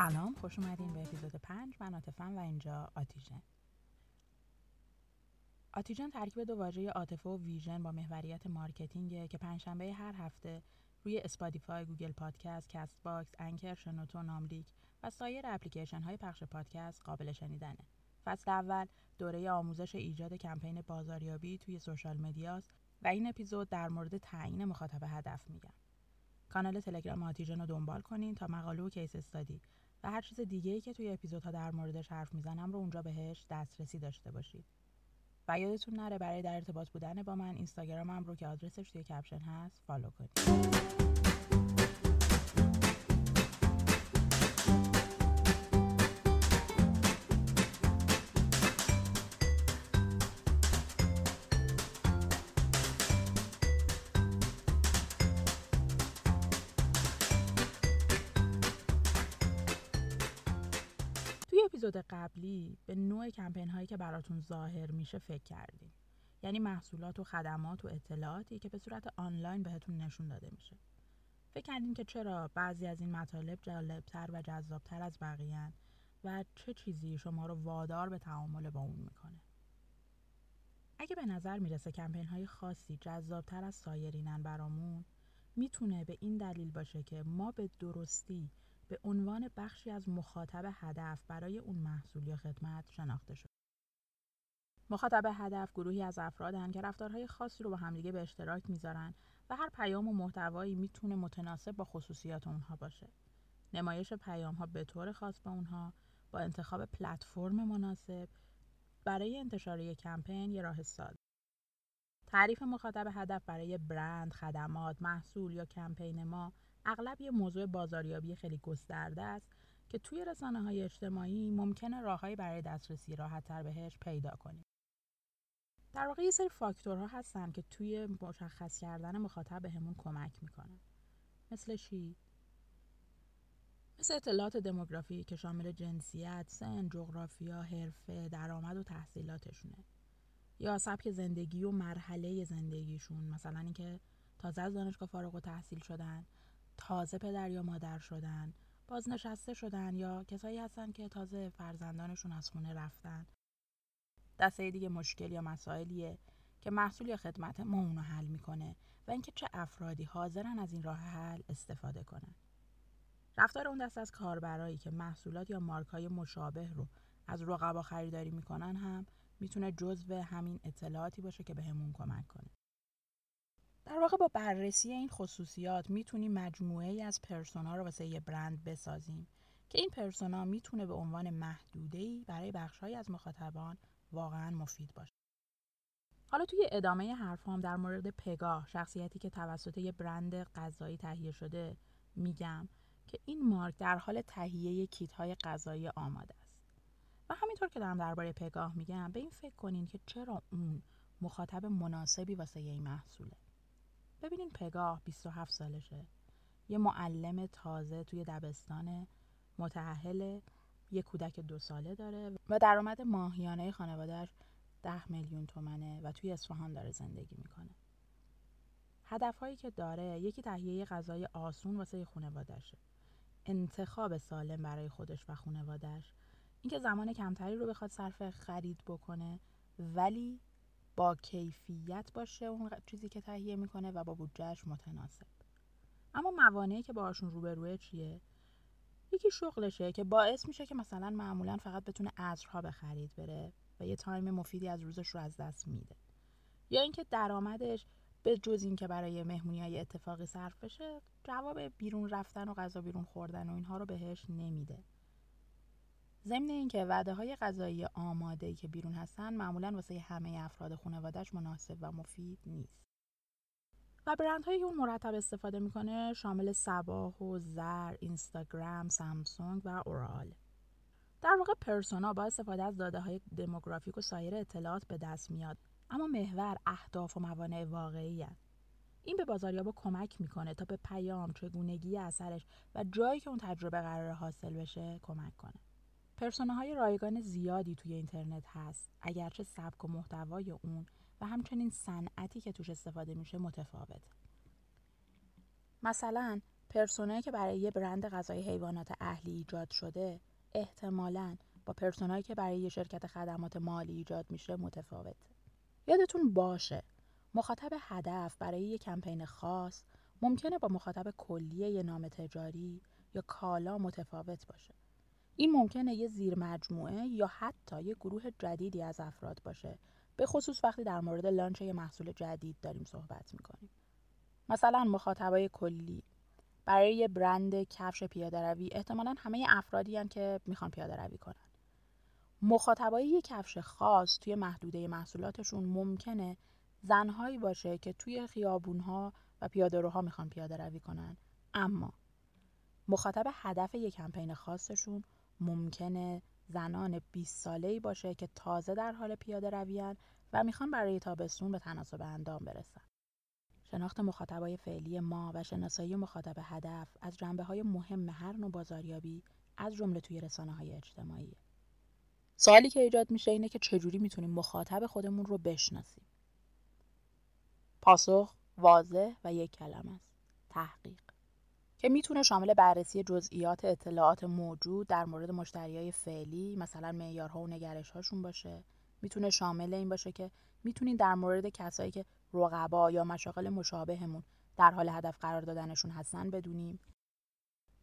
سلام خوش اومدین به اپیزود 5 من عاطفم و اینجا آتیژن آتیژن ترکیب دو واژه عاطفه و vision با محوریت marketing ه که پنجشنبه هر هفته روی اسپاتیفای، گوگل پادکست، کست باکس، انکر، شنوتو، ناملیک و سایر اپلیکیشن های پخش پادکست قابل شنیدنه. فصل اول دوره آموزش ایجاد کمپین بازاریابی توی social media ست و این اپیزود در مورد تعیین مخاطب هدف میگم. کانال تلگرام آتیژن رو دنبال کنین تا مقاله و case study و هر چیز دیگه ای که توی اپیزودها در موردش حرف می‌زنم رو اونجا بهش دسترسی داشته باشید. و یادتون نره برای در ارتباط بودن با من اینستاگرامم رو که آدرسش توی caption هست follow کنید. اپیزود قبلی به نوع کمپین هایی که براتون ظاهر میشه فکر کردیم. یعنی محصولات و خدمات و اطلاعاتی که به صورت آنلاین بهتون نشون داده میشه. فکر کردیم که چرا بعضی از این مطالب جالبتر و جذابتر از بقیه و چه چیزی شما رو وادار به تعامل با اون می‌کنه. اگه به نظر می‌رسه کمپین های خاصی جذابتر از سایرینن برامون می‌تونه به این دلیل باشه که ما به درستی به عنوان بخشی از مخاطب هدف برای اون محصول یا خدمت شناخته شد. مخاطب هدف گروهی از افرادن که رفتارهای خاصی رو با همدیگه به اشتراک می‌ذارن و هر پیام و محتوایی می‌تونه متناسب با خصوصیات اونها باشه. نمایش پیام ها به طور خاص با اونها با انتخاب پلتفرم مناسب برای انتشار یک کمپین یه راه ساده. تعریف مخاطب هدف برای برند، خدمات، محصول یا کمپین ما اغلب یه موضوع بازاریابی خیلی گسترده است که توی رسانه های اجتماعی ممکنه راههایی برای دسترسی راحتتر بهش پیدا کنیم. در واقع یه سری فاکتورها هستن که توی مشخص کردن مخاطب بهمون کمک می‌کنن. مثل چی؟ مثل اطلاعات دموگرافی که شامل جنسیت، سن، جغرافیا، حرفه، درآمد و تحصیلاتشونه. یا سبک زندگی و مرحله زندگیشون مثلا اینکه تازه از دانشگاه فارغ و تحصیل شدن تازه پدر یا مادر شدن بازنشسته شدن یا کسایی هستن که تازه فرزندانشون از خونه رفتن. دسته دیگه مشکل یا مسائلیه که محصول یا خدمت ما اونو حل می‌کنه و اینکه چه افرادی حاضرن از این راه حل استفاده کنن. رفتار اون دست از کاربرایی که محصولات یا مارک های مشابه رو از رقبا خریداری می‌کنن هم می‌تونه جزو همین اطلاعاتی باشه که بهمون به کمک کنه. در واقع با بررسی این خصوصیات می‌تونیم مجموعه ای از پرسونا رو واسه یه برند بسازیم که این پرسونا می‌تونه به عنوان محدوده برای بخشهایی از مخاطبان واقعا مفید باشه. حالا توی ادامه حرفام در مورد پگاه شخصیتی که توسط یه برند غذایی تهیه شده میگم که این مارک در حال تهیه کیت های غذایی آماده است. و همینطور که دارم درباره پگاه میگم به این فکر کنین که چرا اون مخاطب مناسبی واسه این محصوله. ببینین پگاه 27 سالشه. یه معلم تازه توی دبستان متعهل یه کودک دو ساله داره و درآمد ماهیانه خانوادهش ده میلیون تومنه و توی اصفهان داره زندگی می‌کنه. هدفهایی که داره یکی تهیه غذای آسون واسه خانوادهشه انتخاب سالم برای خودش و خانوادهش اینکه زمان کمتری رو بخواد صرف خرید بکنه ولی با کیفیت باشه اون چیزی که تهیه می‌کنه و با بودجهش متناسب. اما موانعی که باهاشون روبروه چیه؟ یکی شغلشه که باعث میشه که مثلا معمولا فقط بتونه عصرها به خرید بره و یه تایم مفیدی از روزش رو از دست میده. یا اینکه درآمدش به جز اینکه برای مهمونی های اتفاقی صرف بشه جواب بیرون رفتن و غذا بیرون خوردن و اینها رو بهش نمیده. ضمن اینکه وعده های غذایی آماده که بیرون هستن معمولا واسه همه افراد خانوادهش مناسب و مفید نیست و برندهایی که اون مرتب استفاده می‌کنه شامل سباه و زر، اینستاگرام، سامسونگ و اورال. در واقع پرسونا با استفاده از داده های دموگرافیک و سایر اطلاعات به دست میاد اما محور اهداف و موانع واقعی هست. این به بازاریابا کمک می‌کنه تا به پیام چگونگی اثرش و جایی که اون تجربه قرار حاصل بشه کمک کنه های رایگان زیادی توی اینترنت هست اگرچه سبک و محتوای اون و همچنین صنعتی که توش استفاده میشه متفاوته مثلا پرسونایی که برای یه برند غذای حیوانات اهلی ایجاد شده احتمالاً با پرسونایی که برای یه شرکت خدمات مالی ایجاد میشه متفاوته. یادتون باشه مخاطب هدف برای یه کمپین خاص ممکنه با مخاطب کلی یه نام تجاری یا کالا متفاوت باشه. این ممکنه یه زیر مجموعه یا حتی یه گروه جدیدی از افراد باشه به خصوص وقتی در مورد لانچ یه محصول جدید داریم صحبت می‌کنیم. مثلا مخاطبای کلی برای یه برند کفش پیاده روی احتمالا همه افرادی هم که می‌خوان پیاده روی کنن. مخاطبای یه کفش خاص توی محدوده محصولاتشون ممکنه زنهایی باشه که توی خیابونها و پیاده روها می‌خوان پیاده روی کنن اما مخاطب هدف یک کمپین خاصشون ممکنه زنان 20 ساله‌ای باشه که تازه در حال پیاده رویان و می‌خوان برای تابستون به تناسب اندام برسن. شناخت مخاطبای فعلی ما و شناسایی مخاطب هدف از جنبه های مهم هر نوع بازاریابی از جمله توی رسانه های اجتماعی. سوالی که ایجاد میشه اینه که چجوری می‌تونیم مخاطب خودمون رو بشناسیم. پاسخ واضح و یک کلم است. تحقیق. که می‌تونه شامل بررسی جزئیات اطلاعات موجود در مورد مشتریای فعلی مثلا معیارها و نگرشهاشون باشه. می‌تونه شامل این باشه که می‌تونین در مورد کسایی که رقبا یا مشاغل مشابهمون در حال هدف قرار دادنشون هستن بدونیم.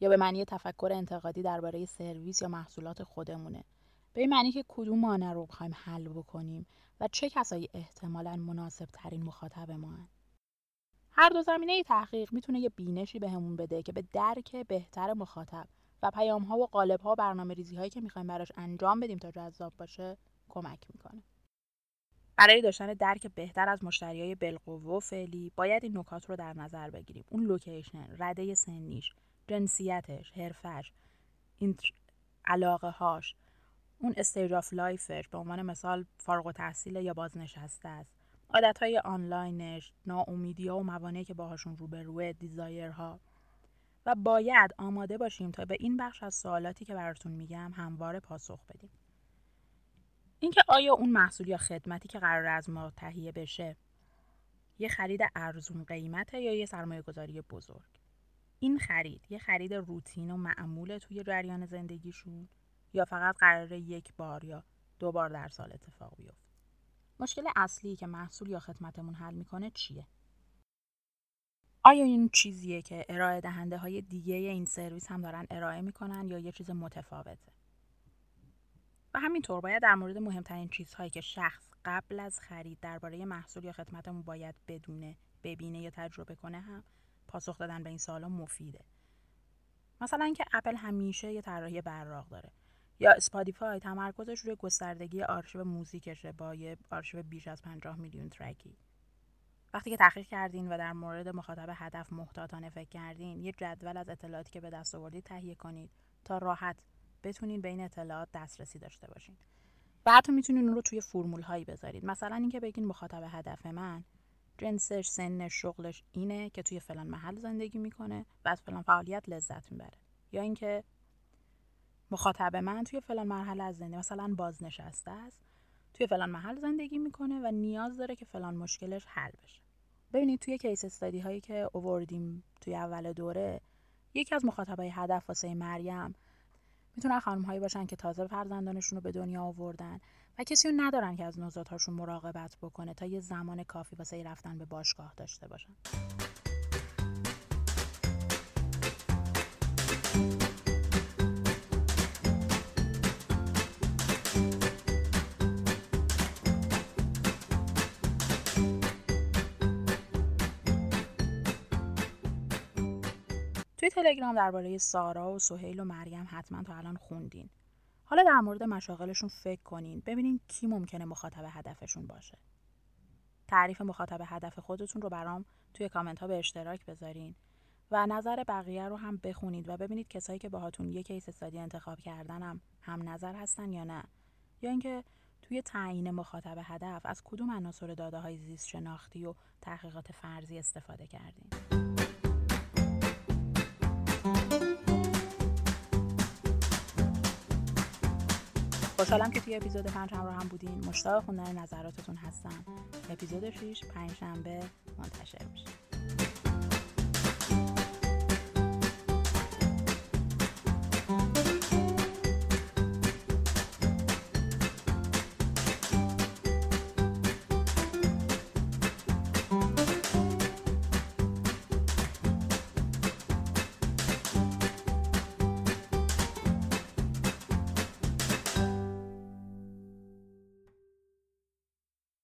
یا به معنی تفکر انتقادی درباره سرویس یا محصولات خودمونه. به این معنی که کدوم مانع رو بخوایم حل بکنیم و چه کسایی احتمالا مناسب ترین مخاطب ما هن. هر دو زمینه تحقیق می‌تونه یه بینشی بهمون بده که به درک بهتر مخاطب و پیام ها و قالب ها و برنامه ریزی هایی که می‌خوایم براش انجام بدیم تا جذاب باشه کمک می‌کنه. برای داشتن درک بهتر از مشتری های و فعلی باید این نکات رو در نظر بگیریم. اون لوکیشن، رده سنیش، جنسیتش، حرفه‌ش، علاقه هاش، اون stage of life ش به عنوان مثال فارغ‌التحصیل یا بازنشسته است های آنلاینش ناامیدی و موانعی که باهاشون روبروه desire ها. و باید آماده باشیم تا به این بخش از سوالاتی که براتون میگم همواره پاسخ بدیم. اینکه آیا اون محصول یا خدمتی که قراره از ما تهیه بشه یه خرید ارزون قیمته یا یه سرمایه گذاری بزرگ؟ این خرید یه خرید روتین و معمول توی جریان زندگیشون یا فقط قراره یک بار یا دو بار در سال اتفاق بیفته؟ مشکل اصلی که محصول یا خدمتمون حل می‌کنه چیه؟ آیا این چیزیه که ارائه دهنده های دیگه این سرویس هم دارن ارائه می‌کنن یا یه چیز متفاوته؟ و همینطور باید در مورد مهمترین چیزهایی که شخص قبل از خرید درباره محصول یا خدمتمون باید بدونه، ببینه یا تجربه کنه هم پاسخ دادن به این سوالا مفیده. مثلا اینکه اپل همیشه یه طراحی براق داره یا اسپاتیفای تمرکزش روی گستردگی آرشیو موزیکشه با یه آرشیو بیش از 50 میلیون ترکی. وقتی که تحقیق کردین و در مورد مخاطب هدف محتاطانه فکر کردین یه جدول از اطلاعاتی که به دست آوردید تهیه کنید تا راحت بتونین به این اطلاعات دسترسی داشته باشین. و حتی می‌تونین اون رو توی فرمول هایی بذارید مثلا اینکه بگین مخاطب هدف من جنسش سنش شغلش اینه که توی فلان محل زندگی می‌کنه و از فلان فعالیت لذت می‌بره. یا اینکه مخاطب من توی فلان مرحله از زندگی مثلا بازنشسته است توی فلان محل زندگی می‌کنه و نیاز داره که فلان مشکلش حل بشه. ببینید توی کیس استادی هایی که اووردیم توی اول دوره یکی از مخاطبای هدف واسه مریم می‌تونن خانم هایی باشن که تازه فرزندانشون رو به دنیا آوردن و کسی رو ندارن که از نوزادهاشون مراقبت بکنه تا یه زمان کافی واسه رفتن به باشگاه داشته باشن. توی تلگرام درباره سارا و سهیل و مریم حتما تا الان خوندین. حالا در مورد مشاغلشون فکر کنین. ببینین کی ممکنه مخاطب هدفشون باشه. تعریف مخاطب هدف خودتون رو برام توی کامنت ها به اشتراک بذارین و نظر بقیه رو هم بخونید و ببینید کسایی که باهاتون یک کیس استادی انتخاب کردنم هم نظر هستن یا نه. یا اینکه توی تعیین مخاطب هدف از کدوم عناصر داده های زیست شناختی و تحقیقات فرضی استفاده کردین. خوشحالم که توی اپیزود پنج هم رو هم بودین. مشتاق خوندن نظراتتون هستم اپیزود 6 پنج شنبه منتشر میشه.